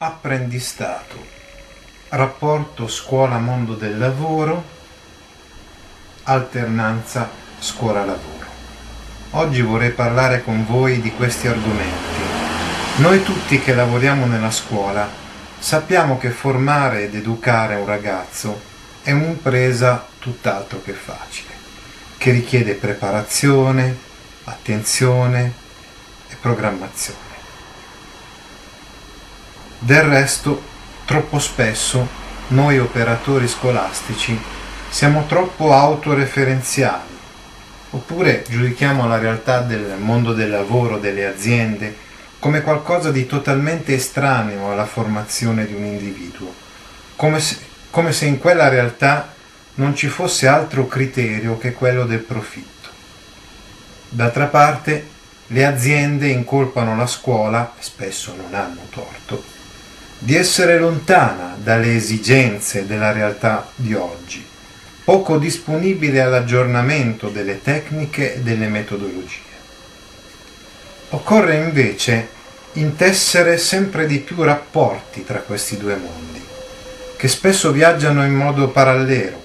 Apprendistato. Rapporto scuola-mondo del lavoro. Alternanza scuola-lavoro. Oggi vorrei parlare con voi di questi argomenti. Noi tutti che lavoriamo nella scuola sappiamo che formare ed educare un ragazzo è un'impresa tutt'altro che facile, che richiede preparazione, attenzione e programmazione. Del resto, troppo spesso noi operatori scolastici siamo troppo autoreferenziali, oppure giudichiamo la realtà del mondo del lavoro, delle aziende, come qualcosa di totalmente estraneo alla formazione di un individuo, come se, come se in quella realtà non ci fosse altro criterio che quello del profitto. D'altra parte, le aziende incolpano la scuola, e spesso non hanno torto, di essere lontana dalle esigenze della realtà di oggi, poco disponibile all'aggiornamento delle tecniche e delle metodologie. Occorre invece intessere sempre di più rapporti tra questi due mondi, che spesso viaggiano in modo parallelo,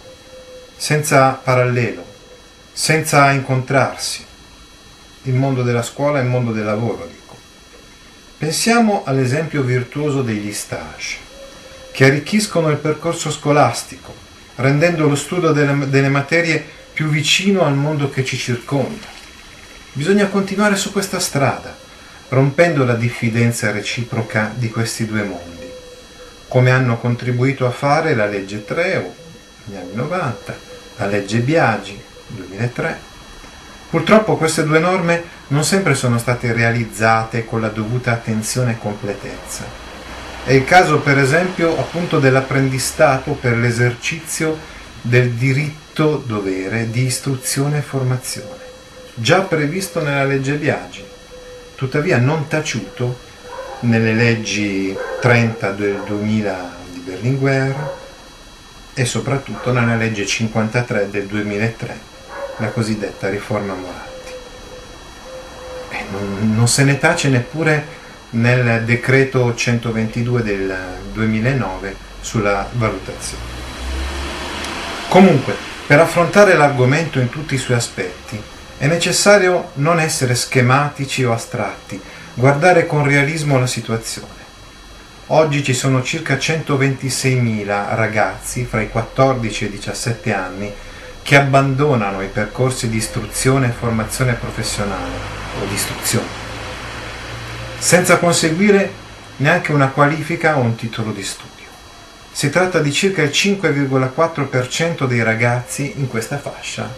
senza parallelo, senza incontrarsi, il mondo della scuola e il mondo del lavoro. Pensiamo all'esempio virtuoso degli stage, che arricchiscono il percorso scolastico, rendendo lo studio delle, delle materie più vicino al mondo che ci circonda. Bisogna continuare su questa strada, rompendo la diffidenza reciproca di questi due mondi, come hanno contribuito a fare la legge 3 negli anni 90, la legge Biagi 2003 Purtroppo queste due norme non sempre sono state realizzate con la dovuta attenzione e completezza. È il caso per esempio appunto dell'apprendistato per l'esercizio del diritto dovere di istruzione e formazione, già previsto nella legge Biagi, tuttavia non taciuto nelle leggi 30 del 2000 di Berlinguer e soprattutto nella legge 53 del 2003 la cosiddetta riforma Moratti. E non, non se ne tace neppure nel decreto 122 del 2009 sulla valutazione. Comunque, per affrontare l'argomento in tutti i suoi aspetti, è necessario non essere schematici o astratti, guardare con realismo la situazione. Oggi ci sono circa 126.000 ragazzi fra i 14 e i 17 anni che abbandonano i percorsi di istruzione e formazione professionale o di istruzione, senza conseguire neanche una qualifica o un titolo di studio. Si tratta di circa il 5,4% dei ragazzi in questa fascia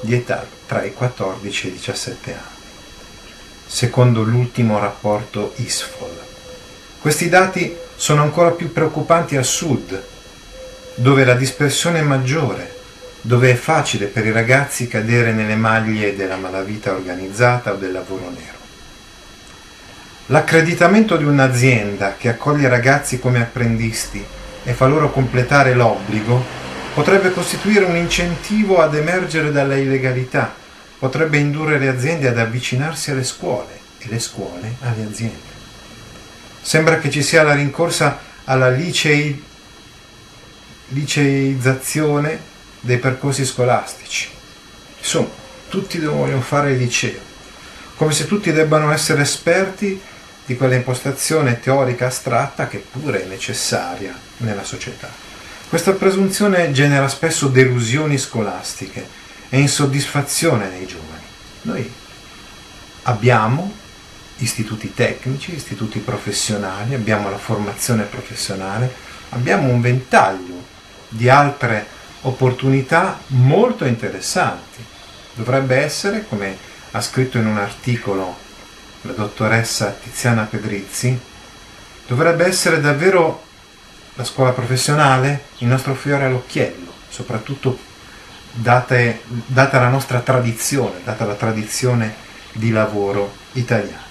di età tra i 14 e i 17 anni, secondo l'ultimo rapporto ISFOL. Questi dati sono ancora più preoccupanti al sud, dove la dispersione è maggiore dove è facile per i ragazzi cadere nelle maglie della malavita organizzata o del lavoro nero. L'accreditamento di un'azienda che accoglie ragazzi come apprendisti e fa loro completare l'obbligo potrebbe costituire un incentivo ad emergere dalla illegalità, potrebbe indurre le aziende ad avvicinarsi alle scuole e le scuole alle aziende. Sembra che ci sia la rincorsa alla licei, liceizzazione dei percorsi scolastici. Insomma, tutti vogliono fare il liceo, come se tutti debbano essere esperti di quella impostazione teorica astratta che pure è necessaria nella società. Questa presunzione genera spesso delusioni scolastiche e insoddisfazione nei giovani. Noi abbiamo istituti tecnici, istituti professionali, abbiamo la formazione professionale, abbiamo un ventaglio di altre opportunità molto interessanti. Dovrebbe essere, come ha scritto in un articolo la dottoressa Tiziana Pedrizzi, dovrebbe essere davvero la scuola professionale il nostro fiore all'occhiello, soprattutto date, data la nostra tradizione, data la tradizione di lavoro italiana.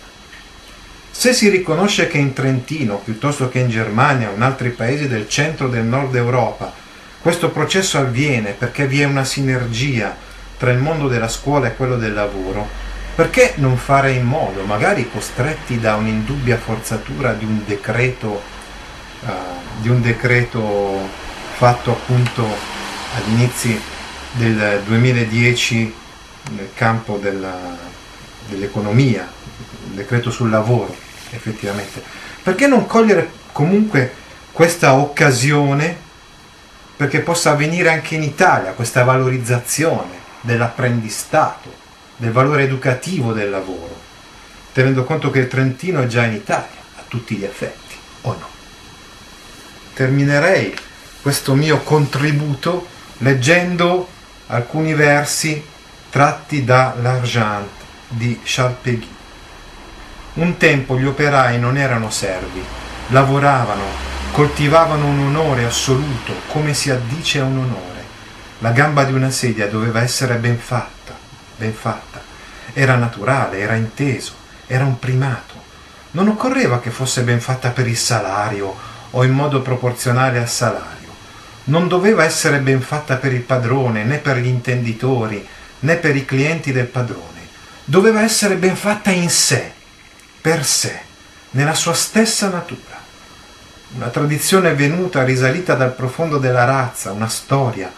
Se si riconosce che in Trentino, piuttosto che in Germania o in altri paesi del centro del nord Europa, questo processo avviene perché vi è una sinergia tra il mondo della scuola e quello del lavoro, perché non fare in modo, magari costretti da un'indubbia forzatura di un decreto, uh, di un decreto fatto appunto agli inizi del 2010 nel campo della, dell'economia, il decreto sul lavoro, effettivamente. Perché non cogliere comunque questa occasione perché possa avvenire anche in Italia questa valorizzazione dell'apprendistato, del valore educativo del lavoro, tenendo conto che il Trentino è già in Italia a tutti gli effetti, o no? Terminerei questo mio contributo leggendo alcuni versi tratti da L'Argent di Charles Péguy. Un tempo gli operai non erano servi, lavoravano, coltivavano un onore assoluto, come si addice a un onore. La gamba di una sedia doveva essere ben fatta, ben fatta. Era naturale, era inteso, era un primato. Non occorreva che fosse ben fatta per il salario o in modo proporzionale al salario. Non doveva essere ben fatta per il padrone, né per gli intenditori, né per i clienti del padrone. Doveva essere ben fatta in sé, per sé, nella sua stessa natura. Una tradizione venuta, risalita dal profondo della razza, una storia,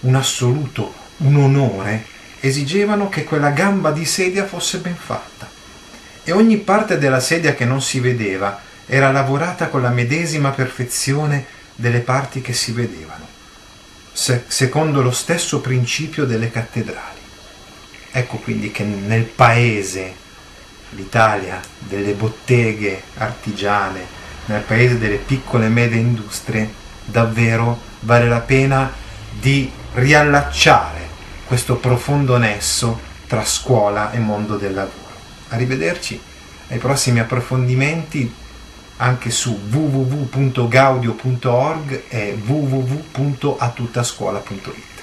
un assoluto, un onore, esigevano che quella gamba di sedia fosse ben fatta. E ogni parte della sedia che non si vedeva era lavorata con la medesima perfezione delle parti che si vedevano, se- secondo lo stesso principio delle cattedrali. Ecco quindi che nel paese, l'Italia, delle botteghe artigiane, nel paese delle piccole e medie industrie, davvero vale la pena di riallacciare questo profondo nesso tra scuola e mondo del lavoro. Arrivederci ai prossimi approfondimenti anche su www.gaudio.org e www.atuttascuola.it.